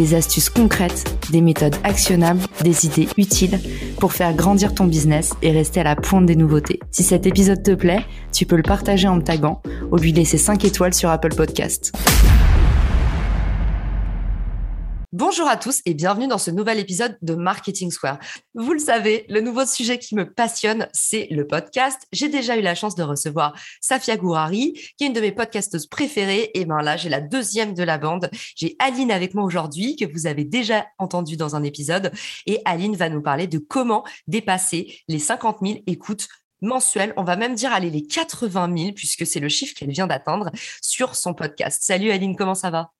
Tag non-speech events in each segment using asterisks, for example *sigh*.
des astuces concrètes, des méthodes actionnables, des idées utiles pour faire grandir ton business et rester à la pointe des nouveautés. Si cet épisode te plaît, tu peux le partager en me taguant ou lui laisser 5 étoiles sur Apple Podcast. Bonjour à tous et bienvenue dans ce nouvel épisode de Marketing Square. Vous le savez, le nouveau sujet qui me passionne, c'est le podcast. J'ai déjà eu la chance de recevoir Safia Gourari, qui est une de mes podcasteuses préférées. Et ben là, j'ai la deuxième de la bande. J'ai Aline avec moi aujourd'hui, que vous avez déjà entendu dans un épisode. Et Aline va nous parler de comment dépasser les 50 000 écoutes mensuelles. On va même dire aller les 80 000, puisque c'est le chiffre qu'elle vient d'atteindre sur son podcast. Salut Aline, comment ça va?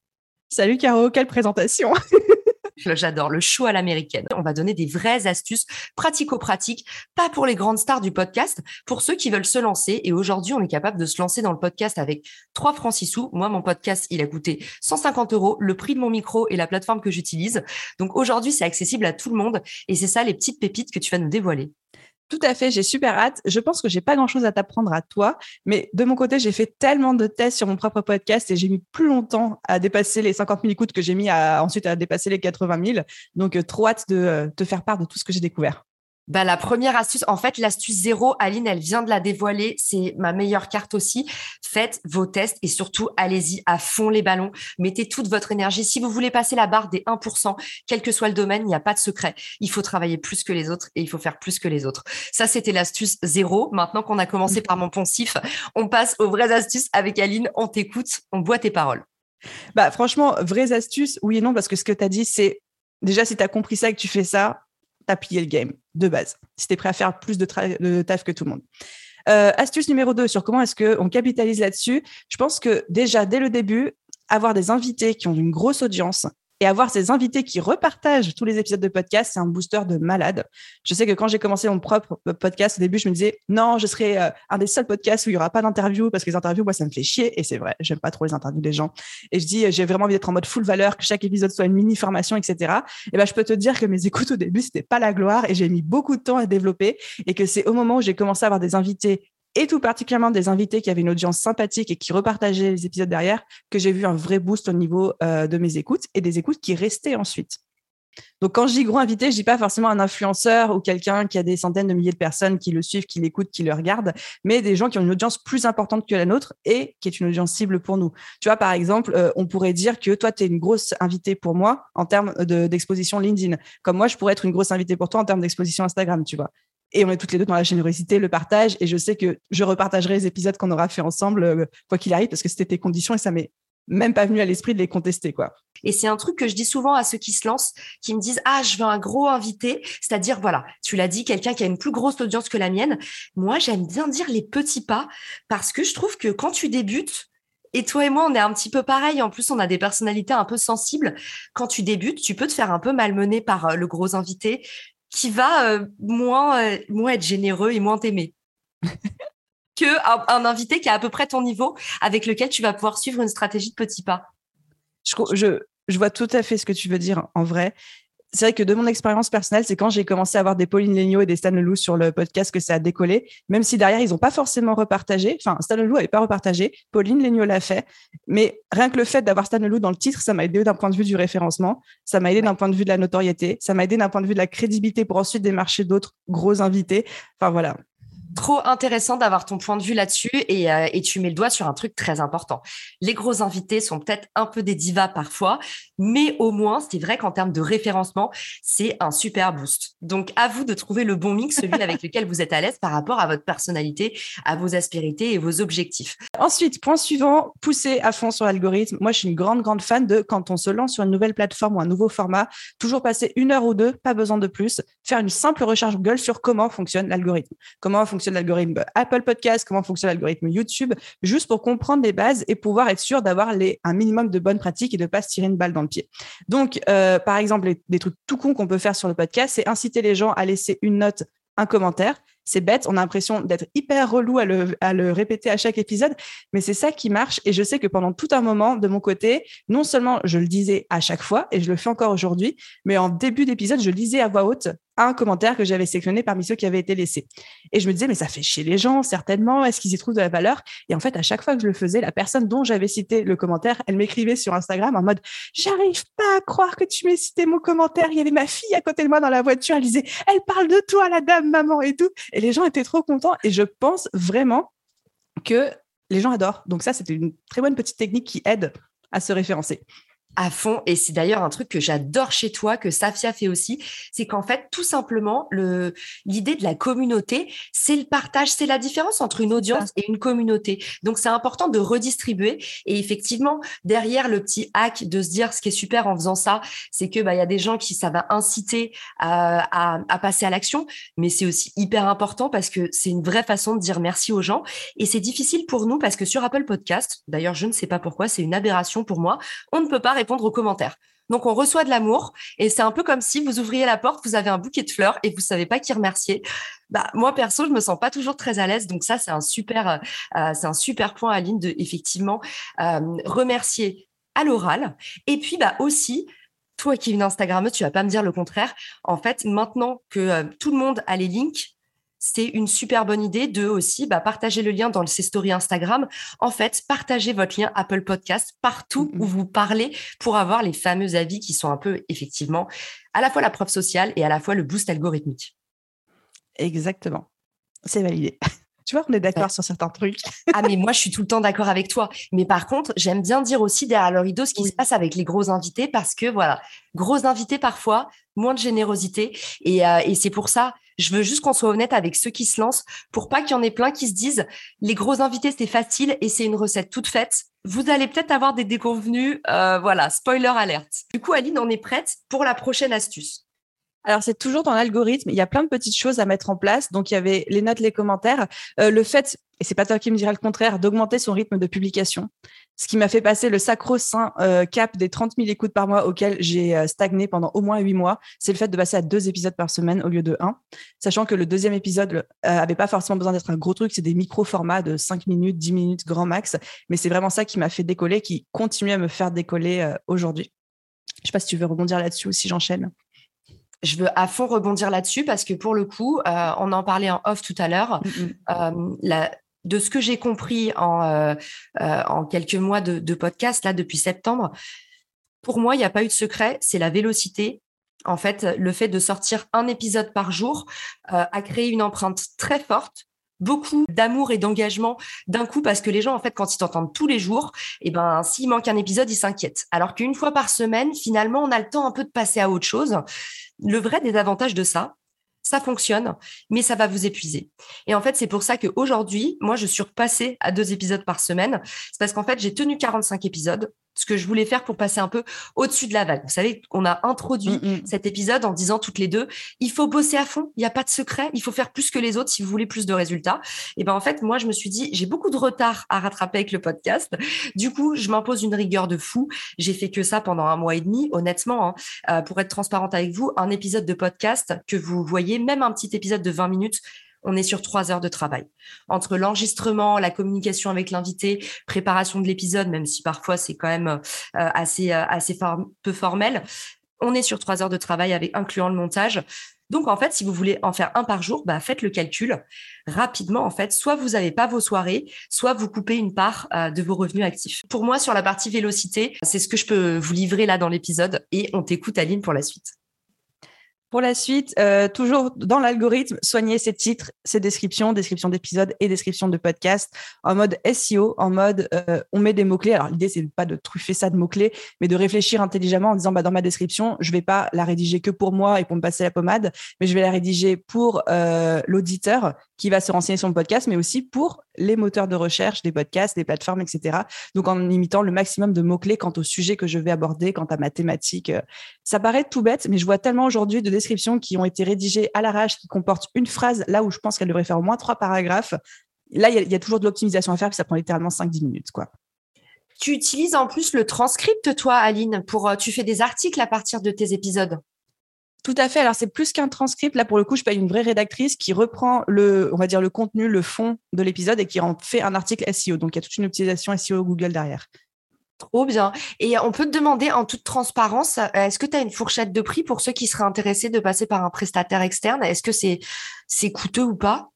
Salut Caro, quelle présentation *laughs* J'adore le show à l'américaine. On va donner des vraies astuces pratico-pratiques, pas pour les grandes stars du podcast, pour ceux qui veulent se lancer. Et aujourd'hui, on est capable de se lancer dans le podcast avec 3 francs 6 sous. Moi, mon podcast, il a coûté 150 euros, le prix de mon micro et la plateforme que j'utilise. Donc aujourd'hui, c'est accessible à tout le monde. Et c'est ça les petites pépites que tu vas nous dévoiler. Tout à fait, j'ai super hâte. Je pense que j'ai pas grand-chose à t'apprendre à toi, mais de mon côté, j'ai fait tellement de tests sur mon propre podcast et j'ai mis plus longtemps à dépasser les 50 000 écoutes que j'ai mis à, ensuite à dépasser les 80 000. Donc, euh, trop hâte de euh, te faire part de tout ce que j'ai découvert. Bah, la première astuce, en fait, l'astuce zéro, Aline, elle vient de la dévoiler. C'est ma meilleure carte aussi. Faites vos tests et surtout, allez-y à fond les ballons. Mettez toute votre énergie. Si vous voulez passer la barre des 1%, quel que soit le domaine, il n'y a pas de secret. Il faut travailler plus que les autres et il faut faire plus que les autres. Ça, c'était l'astuce zéro. Maintenant qu'on a commencé par mon poncif, on passe aux vraies astuces avec Aline. On t'écoute, on boit tes paroles. Bah, franchement, vraies astuces, oui et non, parce que ce que tu as dit, c'est déjà, si tu as compris ça et que tu fais ça, tu as plié le game de base, si tu es prêt à faire plus de, de taf que tout le monde. Euh, astuce numéro 2 sur comment est-ce qu'on capitalise là-dessus. Je pense que déjà, dès le début, avoir des invités qui ont une grosse audience, et avoir ces invités qui repartagent tous les épisodes de podcast, c'est un booster de malade. Je sais que quand j'ai commencé mon propre podcast, au début, je me disais, non, je serai euh, un des seuls podcasts où il y aura pas d'interview parce que les interviews, moi, ça me fait chier. Et c'est vrai, j'aime pas trop les interviews des gens. Et je dis, j'ai vraiment envie d'être en mode full valeur, que chaque épisode soit une mini formation, etc. Et ben, je peux te dire que mes écoutes au début, c'était pas la gloire et j'ai mis beaucoup de temps à développer et que c'est au moment où j'ai commencé à avoir des invités et tout particulièrement des invités qui avaient une audience sympathique et qui repartageaient les épisodes derrière, que j'ai vu un vrai boost au niveau euh, de mes écoutes et des écoutes qui restaient ensuite. Donc, quand je dis gros invité, je dis pas forcément un influenceur ou quelqu'un qui a des centaines de milliers de personnes qui le suivent, qui l'écoutent, qui le regardent, mais des gens qui ont une audience plus importante que la nôtre et qui est une audience cible pour nous. Tu vois, par exemple, euh, on pourrait dire que toi, tu es une grosse invitée pour moi en termes d'exposition LinkedIn, comme moi, je pourrais être une grosse invitée pour toi en termes d'exposition Instagram, tu vois et on est toutes les deux dans la générosité, le partage. Et je sais que je repartagerai les épisodes qu'on aura fait ensemble, euh, quoi qu'il arrive, parce que c'était tes conditions et ça m'est même pas venu à l'esprit de les contester, quoi. Et c'est un truc que je dis souvent à ceux qui se lancent, qui me disent ah je veux un gros invité, c'est-à-dire voilà, tu l'as dit, quelqu'un qui a une plus grosse audience que la mienne. Moi j'aime bien dire les petits pas parce que je trouve que quand tu débutes, et toi et moi, on est un petit peu pareil. En plus, on a des personnalités un peu sensibles. Quand tu débutes, tu peux te faire un peu malmener par euh, le gros invité qui va euh, moins, euh, moins être généreux et moins t'aimer *laughs* que un, invité qui a à peu près ton niveau avec lequel tu vas pouvoir suivre une stratégie de petits pas. Je, je, je vois tout à fait ce que tu veux dire en vrai c'est vrai que de mon expérience personnelle, c'est quand j'ai commencé à avoir des Pauline Legno et des Stan Leloup sur le podcast que ça a décollé, même si derrière, ils n'ont pas forcément repartagé. Enfin, Stan Leloup n'avait pas repartagé, Pauline Legno l'a fait. Mais rien que le fait d'avoir Stan Leloup dans le titre, ça m'a aidé d'un point de vue du référencement, ça m'a aidé d'un point de vue de la notoriété, ça m'a aidé d'un point de vue de la crédibilité pour ensuite démarcher d'autres gros invités. Enfin, voilà trop intéressant d'avoir ton point de vue là-dessus et, euh, et, tu mets le doigt sur un truc très important. Les gros invités sont peut-être un peu des divas parfois, mais au moins, c'est vrai qu'en termes de référencement, c'est un super boost. Donc, à vous de trouver le bon mix, celui avec lequel vous êtes à l'aise par rapport à votre personnalité, à vos aspérités et vos objectifs. Ensuite, point suivant, pousser à fond sur l'algorithme. Moi, je suis une grande, grande fan de quand on se lance sur une nouvelle plateforme ou un nouveau format, toujours passer une heure ou deux, pas besoin de plus, faire une simple recherche Google sur comment fonctionne l'algorithme, comment fonctionne fonctionne l'algorithme Apple Podcast, comment fonctionne l'algorithme YouTube, juste pour comprendre les bases et pouvoir être sûr d'avoir un minimum de bonnes pratiques et de pas se tirer une balle dans le pied. Donc, euh, par exemple, des trucs tout cons qu'on peut faire sur le podcast, c'est inciter les gens à laisser une note, un commentaire c'est bête, on a l'impression d'être hyper relou à le, répéter à chaque épisode, mais c'est ça qui marche. Et je sais que pendant tout un moment, de mon côté, non seulement je le disais à chaque fois, et je le fais encore aujourd'hui, mais en début d'épisode, je lisais à voix haute un commentaire que j'avais sélectionné parmi ceux qui avaient été laissés. Et je me disais, mais ça fait chier les gens, certainement, est-ce qu'ils y trouvent de la valeur? Et en fait, à chaque fois que je le faisais, la personne dont j'avais cité le commentaire, elle m'écrivait sur Instagram en mode, j'arrive pas à croire que tu m'aies cité mon commentaire. Il y avait ma fille à côté de moi dans la voiture, elle disait, elle parle de toi, la dame, maman et tout. Et les gens étaient trop contents. Et je pense vraiment que les gens adorent. Donc ça, c'était une très bonne petite technique qui aide à se référencer à fond. Et c'est d'ailleurs un truc que j'adore chez toi, que Safia fait aussi. C'est qu'en fait, tout simplement, le, l'idée de la communauté, c'est le partage, c'est la différence entre une audience et une communauté. Donc, c'est important de redistribuer. Et effectivement, derrière le petit hack de se dire ce qui est super en faisant ça, c'est que, bah, il y a des gens qui, ça va inciter à, à, à passer à l'action. Mais c'est aussi hyper important parce que c'est une vraie façon de dire merci aux gens. Et c'est difficile pour nous parce que sur Apple Podcast, d'ailleurs, je ne sais pas pourquoi, c'est une aberration pour moi. On ne peut pas répondre aux commentaires. Donc, on reçoit de l'amour et c'est un peu comme si vous ouvriez la porte, vous avez un bouquet de fleurs et vous savez pas qui remercier. Bah, moi, perso, je me sens pas toujours très à l'aise. Donc, ça, c'est un super, euh, euh, c'est un super point, Aline, de effectivement euh, remercier à l'oral. Et puis, bah, aussi, toi qui es une Instagrammeuse, tu vas pas me dire le contraire. En fait, maintenant que tout le monde a les links, c'est une super bonne idée de aussi bah, partager le lien dans ses stories Instagram. En fait, partagez votre lien Apple Podcast partout où vous parlez pour avoir les fameux avis qui sont un peu effectivement à la fois la preuve sociale et à la fois le boost algorithmique. Exactement. C'est validé. *laughs* Tu vois, on est d'accord sur certains trucs. ah, mais moi, je suis tout le temps d'accord avec toi. Mais par contre, j'aime bien dire aussi derrière le rideau ce qui se passe avec les gros invités parce que, voilà, gros invités parfois, moins de générosité. Et, euh, et c'est pour ça, je veux juste qu'on soit honnête avec ceux qui se lancent pour pas qu'il y en ait plein qui se disent les gros invités, c'est facile et c'est une recette toute faite. Vous allez peut-être avoir des déconvenus. Euh, voilà, spoiler alerte. Du coup, Aline, on est prête pour la prochaine astuce. Alors, c'est toujours dans l'algorithme. Il y a plein de petites choses à mettre en place. Donc, il y avait les notes, les commentaires. Euh, le fait, et c'est pas toi qui me diras le contraire, d'augmenter son rythme de publication. Ce qui m'a fait passer le sacro-saint euh, cap des 30 000 écoutes par mois auquel j'ai euh, stagné pendant au moins huit mois. C'est le fait de passer à deux épisodes par semaine au lieu de un. Sachant que le deuxième épisode avait pas forcément besoin d'être un gros truc. C'est des micro-formats de 5 minutes, 10 minutes, grand max. Mais c'est vraiment ça qui m'a fait décoller, qui continue à me faire décoller aujourd'hui. Je sais pas si tu veux rebondir là-dessus ou si j'enchaîne je veux à fond rebondir là-dessus parce que pour le coup, euh, on en parlait en off tout à l'heure. Mm, mm. euh, de ce que j'ai compris en, euh, en quelques mois de, de, podcast, là, depuis septembre, pour moi, il n'y a pas eu de secret, c'est la vélocité. En fait, le fait de sortir un épisode par jour a créé une empreinte très forte beaucoup d'amour et d'engagement d'un coup parce que les gens en fait quand ils t'entendent tous les jours et eh ben s'il manque un épisode ils s'inquiètent alors qu'une fois par semaine finalement on a le temps un peu de passer à autre chose le vrai désavantage de ça ça fonctionne, mais ça va vous épuiser. Et en fait, c'est pour ça qu'aujourd'hui, moi, je suis repassée à deux épisodes par semaine. C'est parce qu'en fait, j'ai tenu 45 épisodes ce que je voulais faire pour passer un peu au-dessus de la vague. Vous savez, on a introduit mm, mm. cet épisode en disant toutes les deux, il faut bosser à fond, il n'y a pas de secret, il faut faire plus que les autres si vous voulez plus de résultats. Et ben en fait, moi je me suis dit, j'ai beaucoup de retard à rattraper avec le podcast. Du coup, je m'impose une rigueur de fou. J'ai fait que ça pendant un mois et demi, honnêtement, hein. euh, pour être transparente avec vous, un épisode de podcast que vous voyez, même un petit épisode de 20 minutes, on est sur trois heures de travail. Entre l'enregistrement, la communication avec l'invité, préparation de l'épisode, même si parfois c'est quand même euh, assez, euh, assez peu formel, on est sur trois heures de travail avec incluant le montage. Donc, en fait, si vous voulez en faire un par jour, bah, faites le calcul rapidement. En fait, soit vous n'avez pas vos soirées, soit vous coupez une part euh, de vos revenus actifs. Pour moi, sur la partie vélocité, c'est ce que je peux vous livrer là dans l'épisode et on t'écoute, Aline, pour la suite. Pour la suite, euh, toujours dans l'algorithme, soigner ses titres, ses descriptions, descriptions d'épisodes et descriptions de podcasts en mode SEO, en mode euh, on met des mots-clés. Alors l'idée, c'est pas de truffer ça de mots-clés, mais de réfléchir intelligemment en disant bah, dans ma description, je vais pas la rédiger que pour moi et pour me passer la pommade, mais je vais la rédiger pour euh, l'auditeur qui va se renseigner sur le podcast, mais aussi pour les moteurs de recherche des podcasts, des plateformes, etc. Donc en imitant le maximum de mots-clés quant au sujet que je vais aborder, quant à ma thématique. Ça paraît tout bête, mais je vois tellement aujourd'hui de descriptions qui ont été rédigées à l'arrache, qui comportent une phrase là où je pense qu'elle devrait faire au moins trois paragraphes. Là, il y, a toujours de l'optimisation à faire, puis ça prend littéralement 5-10 minutes. quoi. Tu utilises en plus le transcript, toi, Aline, pour euh, tu fais des articles à partir de tes épisodes? Tout à fait. Alors, c'est plus qu'un transcript. Là, pour le coup, je paye une vraie rédactrice qui reprend le, on va dire, le contenu, le fond de l'épisode et qui en fait un article SEO. Donc, il y a toute une optimisation SEO Google derrière. Trop bien. Et on peut te demander en toute transparence, est-ce que tu as une fourchette de prix pour ceux qui seraient intéressés de passer par un prestataire externe? Est-ce que c'est coûteux ou pas?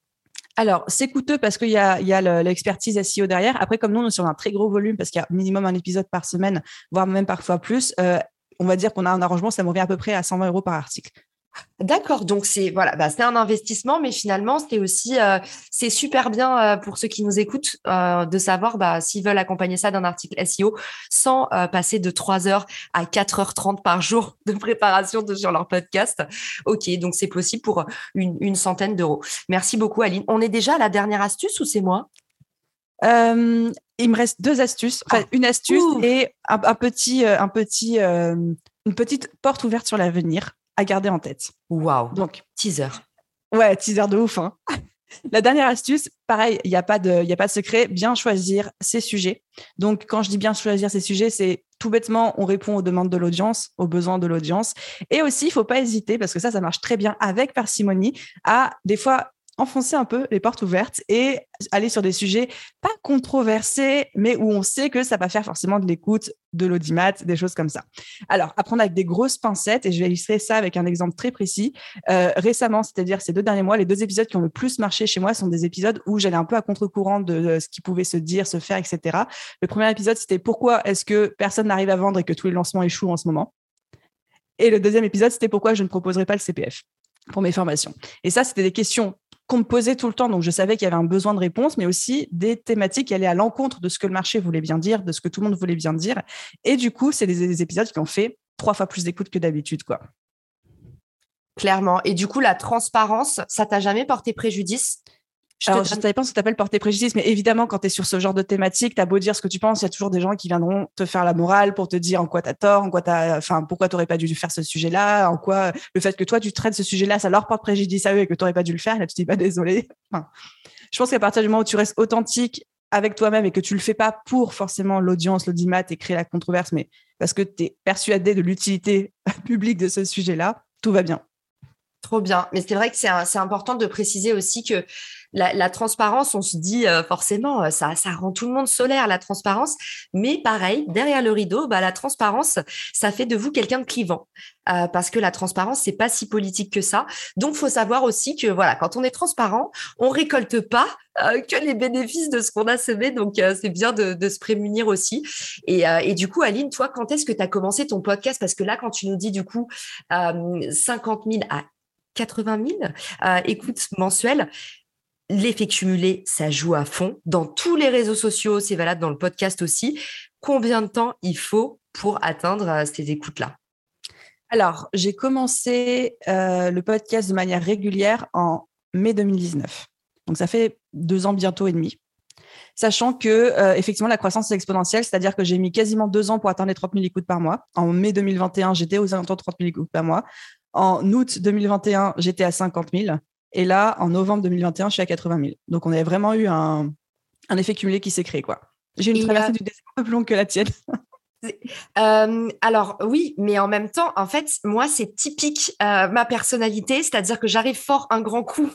Alors, c'est coûteux parce qu'il y a, y l'expertise SEO derrière. Après, comme nous, est sur un très gros volume parce qu'il y a minimum un épisode par semaine, voire même parfois plus, euh, on va dire qu'on a un arrangement, ça me revient à peu près à 120 euros par article. D'accord, donc c'est voilà, bah, c'est un investissement, mais finalement c'est aussi euh, c'est super bien euh, pour ceux qui nous écoutent euh, de savoir bah, s'ils veulent accompagner ça d'un article SEO sans passer de 3 heures à 4h30 par jour de préparation de, sur leur podcast. Ok, donc c'est possible pour une, centaine d'euros. Merci beaucoup Aline. On est déjà à la dernière astuce ou c'est moi? Il me reste deux astuces, enfin, ah. une astuce et un, petit, un petit, une petite porte ouverte sur l'avenir à garder en tête. Waouh. Donc, teaser. Ouais, teaser de ouf. Hein. *laughs* La dernière astuce, pareil, il n'y a, pas de, y a pas de secret, bien choisir ses sujets. Donc, quand je dis bien choisir ses sujets, c'est tout bêtement, on répond aux demandes de l'audience, aux besoins de l'audience. Et aussi, il faut pas hésiter, parce que ça, ça marche très bien avec parcimonie, à des fois enfoncer un peu les portes ouvertes et aller sur des sujets pas controversés, mais où on sait que ça va faire forcément de l'écoute, de l'audimat, des choses comme ça. Alors, apprendre avec des grosses pincettes, et je vais illustrer ça avec un exemple très précis. Euh, récemment, c'est-à-dire ces deux derniers mois, les deux épisodes qui ont le plus marché chez moi sont des épisodes où j'allais un peu à contre-courant de ce qui pouvait se dire, se faire, etc. Le premier épisode, c'était pourquoi est-ce que personne n'arrive à vendre et que tous les lancements échouent en ce moment? Et le deuxième épisode, c'était pourquoi je ne proposerai pas le CPF pour mes formations. Et ça, c'était des questions qu'on me posait tout le temps. Donc, je savais qu'il y avait un besoin de réponse, mais aussi des thématiques qui allaient à l'encontre de ce que le marché voulait bien dire, de ce que tout le monde voulait bien dire. Et du coup, c'est des, épisodes qui ont fait trois fois plus d'écoute que d'habitude, quoi. Clairement. Et du coup, la transparence, ça t'a jamais porté préjudice? Je Alors, savais pas ce que tu appelles porter préjudice, mais évidemment, quand tu es sur ce genre de thématique, tu as beau dire ce que tu penses, il y a toujours des gens qui viendront te faire la morale pour te dire en quoi tu as tort, en quoi as, enfin, pourquoi tu n'aurais pas dû faire ce sujet-là, en quoi le fait que toi, tu traites ce sujet-là, ça leur porte préjudice à eux et que tu n'aurais pas dû le faire. Là, tu dis pas désolé. je pense qu'à partir du moment où tu restes authentique avec toi-même et que tu le fais pas pour forcément l'audience, l'audimat et créer la controverse, mais parce que tu es persuadé de l'utilité *laughs* publique de ce sujet-là, tout va bien. Trop bien. Mais c'est vrai que c'est important de préciser aussi que la, transparence, on se dit euh, forcément, euh, ça, ça rend tout le monde solaire, la transparence. Mais pareil, derrière le rideau, bah, la transparence, ça fait de vous quelqu'un de clivant. Euh, parce que la transparence, c'est pas si politique que ça. Donc, faut savoir aussi que voilà, quand on est transparent, on récolte pas que les bénéfices de ce qu'on a semé. Donc, c'est bien de, se prémunir aussi. Et, et, du coup, Aline, toi, quand est-ce que tu as commencé ton podcast? Parce que là, quand tu nous dis du coup 50 000 à 80 000 euh, écoutes mensuelles. L'effet cumulé, ça joue à fond. Dans tous les réseaux sociaux, c'est valable dans le podcast aussi. Combien de temps il faut pour atteindre euh, ces écoutes-là? Alors, j'ai commencé euh, le podcast de manière régulière en mai 2019. Donc, ça fait deux ans bientôt et demi. Sachant que, effectivement, la croissance est exponentielle, c'est-à-dire que j'ai mis quasiment deux ans pour atteindre les 30 000 écoutes par mois. En mai 2021, j'étais aux alentours de 30 000 écoutes par mois. En août 2021, j'étais à 50 000. Et là, en novembre 2021, je suis à 80 000. Donc, on avait vraiment eu un, effet cumulé qui s'est créé. quoi. J'ai une traversée du désert un peu plus longue que la tienne. *laughs* Euh, alors oui, mais en même temps, en fait, moi, c'est typique euh, ma personnalité, c'est-à-dire que j'arrive fort un grand coup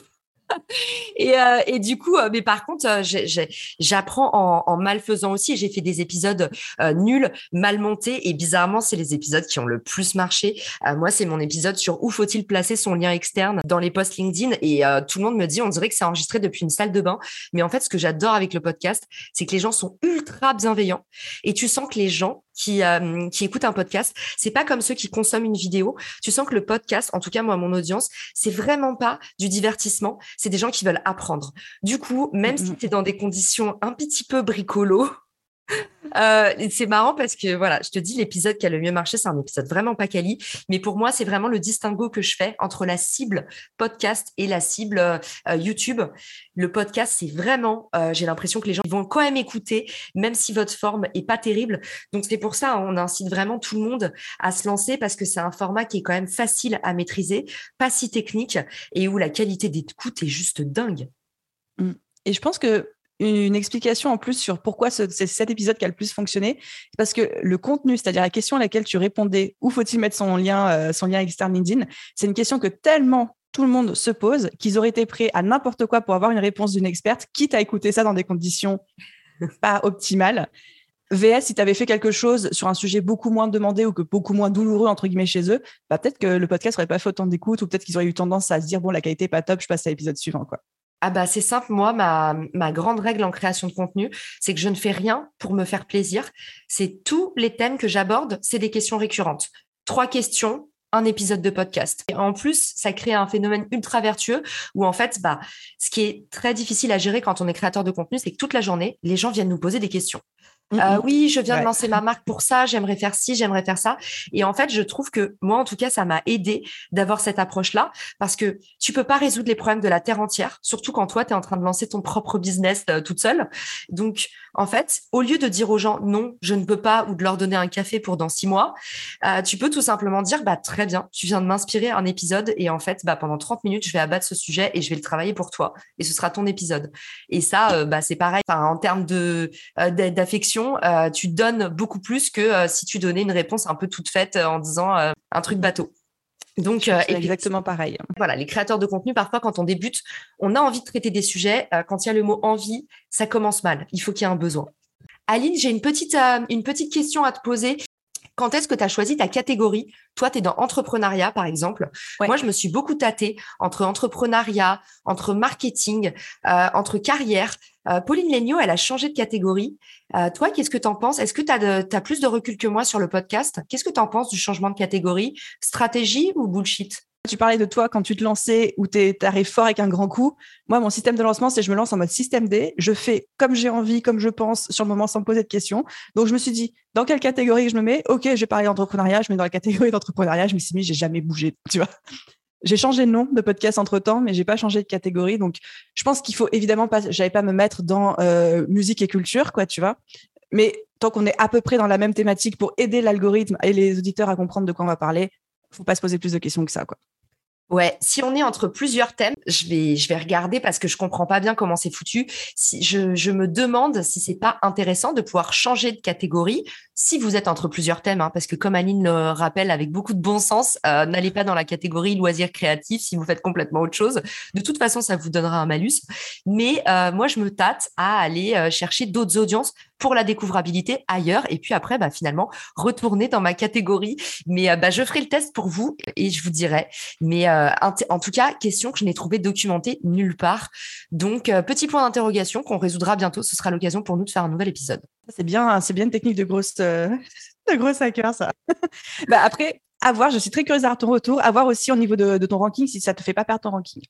*laughs* et, euh, et, du coup, euh, mais par contre, euh, j'apprends en, en, mal faisant aussi. J'ai fait des épisodes nuls, mal montés, et bizarrement, c'est les épisodes qui ont le plus marché. moi, c'est mon épisode sur où faut-il placer son lien externe dans les posts LinkedIn, et tout le monde me dit, on dirait que c'est enregistré depuis une salle de bain. Mais en fait, ce que j'adore avec le podcast, c'est que les gens sont ultra bienveillants, et tu sens que les gens qui, euh, qui écoutent un podcast, c'est pas comme ceux qui consomment une vidéo. Tu sens que le podcast, en tout cas moi, mon audience, c'est vraiment pas du divertissement. C'est des gens qui veulent apprendre. Du coup, même si tu es dans des conditions un petit peu bricolo, Euh, c'est marrant parce que voilà, je te dis, l'épisode qui a le mieux marché, c'est un épisode vraiment pas quali. Mais pour moi, c'est vraiment le distinguo que je fais entre la cible podcast et la cible euh, YouTube. Le podcast, c'est vraiment, euh, j'ai l'impression que les gens vont quand même écouter, même si votre forme est pas terrible. Donc c'est pour ça, on incite vraiment tout le monde à se lancer parce que c'est un format qui est quand même facile à maîtriser, pas si technique et où la qualité d'écoute est juste dingue. Mmh. Et je pense que une explication en plus sur pourquoi c'est cet épisode qui a le plus fonctionné. Parce que le contenu, c'est-à-dire la question à laquelle tu répondais, où faut-il mettre son lien, euh, son lien externe LinkedIn, c'est une question que tellement tout le monde se pose qu'ils auraient été prêts à n'importe quoi pour avoir une réponse d'une experte, quitte à écouter ça dans des conditions *laughs* pas optimales. VS, si tu avais fait quelque chose sur un sujet beaucoup moins demandé ou que beaucoup moins douloureux, entre guillemets, chez eux, bah, peut-être que le podcast n'aurait pas fait autant d'écoute ou peut-être qu'ils auraient eu tendance à se dire, bon, la qualité n'est pas top, je passe à l'épisode suivant. quoi. Ah bah c'est simple, moi, ma, ma grande règle en création de contenu, c'est que je ne fais rien pour me faire plaisir. C'est tous les thèmes que j'aborde, c'est des questions récurrentes. Trois questions, un épisode de podcast. Et en plus, ça crée un phénomène ultra vertueux où en fait, bah, ce qui est très difficile à gérer quand on est créateur de contenu, c'est que toute la journée, les gens viennent nous poser des questions. Mm, euh, mm. oui, je viens de lancer ma marque pour ça, j'aimerais faire ci, j'aimerais faire ça. Et en fait, je trouve que moi, en tout cas, ça m'a aidé d'avoir cette approche-là parce que tu peux pas résoudre les problèmes de la terre entière, surtout quand toi, tu es en train de lancer ton propre business euh, toute seule. Donc, en fait, au lieu de dire aux gens non, je ne peux pas ou de leur donner un café pour dans six mois, euh, tu peux tout simplement dire bah très bien, tu viens de m'inspirer un épisode et en fait, bah pendant 30 minutes, je vais abattre ce sujet et je vais le travailler pour toi et ce sera ton épisode. Et ça, bah c'est pareil. en termes de d'affection euh, tu donnes beaucoup plus que euh, si tu donnais une réponse un peu toute faite euh, en disant un truc bateau. Donc, c'est exactement pareil. Voilà, les créateurs de contenu, parfois, quand on débute, on a envie de traiter des sujets. quand il y a le mot envie, ça commence mal. Il faut qu'il y ait un besoin. Aline, j'ai une petite, une petite question à te poser. Quand est-ce que tu as choisi ta catégorie? Toi, tu es dans entrepreneuriat, par exemple. Moi, je me suis beaucoup tâtée entre entrepreneuriat, entre marketing, entre carrière. Euh, Pauline Legnaud, elle a changé de catégorie. Euh, toi, qu'est-ce que tu en penses? Est-ce que tu as, plus de recul que moi sur le podcast? Qu'est-ce que tu en penses du changement de catégorie? Stratégie ou bullshit? Tu parlais de toi quand tu te lançais ou tu arrives fort avec un grand coup. Moi, mon système de lancement, c'est je me lance en mode système D. Je fais comme j'ai envie, comme je pense, sur le moment, sans me poser de questions. Donc, je me suis dit, dans quelle catégorie je me mets? Ok, je vais parler d'entrepreneuriat. Je mets dans la catégorie d'entrepreneuriat. Je me suis mis, j'ai jamais bougé, tu vois. J'ai changé de nom de podcast entre temps, mais j'ai pas changé de catégorie. Donc, je pense qu'il faut évidemment pas, j'avais pas me mettre dans euh, musique et culture, quoi, tu vois. Mais tant qu'on est à peu près dans la même thématique pour aider l'algorithme et les auditeurs à comprendre de quoi on va parler, faut pas se poser plus de questions que ça, quoi. Ouais, si on est entre plusieurs thèmes, je vais, je vais regarder parce que je comprends pas bien comment c'est foutu. Si je, je me demande si c'est pas intéressant de pouvoir changer de catégorie si vous êtes entre plusieurs thèmes, hein, parce que comme Aline le rappelle avec beaucoup de bon sens, euh, n'allez pas dans la catégorie loisirs créatifs si vous faites complètement autre chose. De toute façon, ça vous donnera un malus. Mais euh, moi, je me tâte à aller euh, chercher d'autres audiences pour la découvrabilité ailleurs. Et puis après, bah, finalement, retourner dans ma catégorie. Mais bah, je ferai le test pour vous et je vous dirai. Mais euh, en tout cas, question que je n'ai trouvé documentée nulle part. Donc, euh, petit point d'interrogation qu'on résoudra bientôt. Ce sera l'occasion pour nous de faire un nouvel épisode. C'est bien, c'est bien une technique de grosse, euh, *laughs* de grosse hacker, ça. *laughs* bah, après, à voir, je suis très curieuse d'avoir ton retour. À voir aussi au niveau de, ton ranking si ça te fait pas perdre ton ranking.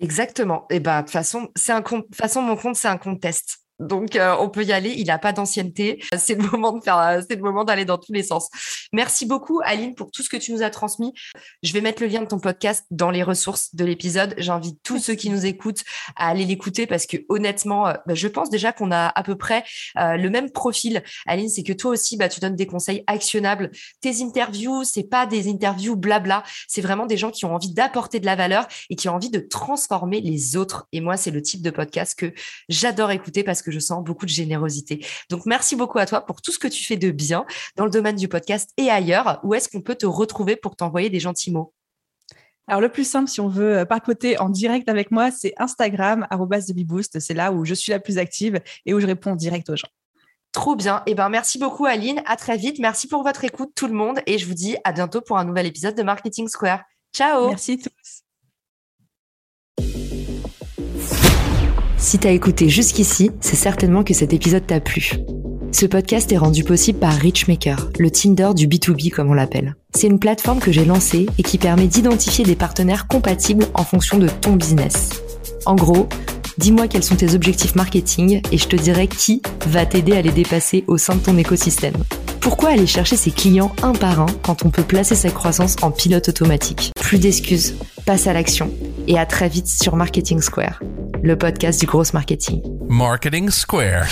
Exactement. Et bah, de toute façon, c'est un façon, mon compte, c'est un compte test. Donc, euh, on peut y aller. Il n'a pas d'ancienneté. C'est le moment de faire, euh, c'est le moment d'aller dans tous les sens. Merci beaucoup, Aline, pour tout ce que tu nous as transmis. Je vais mettre le lien de ton podcast dans les ressources de l'épisode. J'invite tous ceux qui nous écoutent à aller l'écouter parce que honnêtement, euh, bah, je pense déjà qu'on a à peu près le même profil. Aline, c'est que toi aussi, bah, tu donnes des conseils actionnables. Tes interviews, c'est pas des interviews blabla. C'est vraiment des gens qui ont envie d'apporter de la valeur et qui ont envie de transformer les autres. Et moi, c'est le type de podcast que j'adore écouter parce que je sens beaucoup de générosité. Donc, merci beaucoup à toi pour tout ce que tu fais de bien dans le domaine du podcast et ailleurs. Où est-ce qu'on peut te retrouver pour t'envoyer des gentils mots? Alors, le plus simple, si on veut euh, côté en direct avec moi, c'est Instagram, @thebeboost. C'est là où je suis la plus active et où je réponds direct aux gens. Trop bien. Et eh ben, merci beaucoup, Aline. À très vite. Merci pour votre écoute, tout le monde. Et je vous dis à bientôt pour un nouvel épisode de Marketing Square. Ciao. Merci tous. Si t'as écouté jusqu'ici, c'est certainement que cet épisode t'a plu. Ce podcast est rendu possible par Richmaker, le Tinder du B2B comme on l'appelle. C'est une plateforme que j'ai lancée et qui permet d'identifier des partenaires compatibles en fonction de ton business. En gros, Dis-moi quels sont tes objectifs marketing et je te dirai qui va t'aider à les dépasser au sein de ton écosystème. Pourquoi aller chercher ses clients un par un quand on peut placer sa croissance en pilote automatique? Plus d'excuses, passe à l'action et à très vite sur Marketing Square, le podcast du gros marketing. Marketing Square.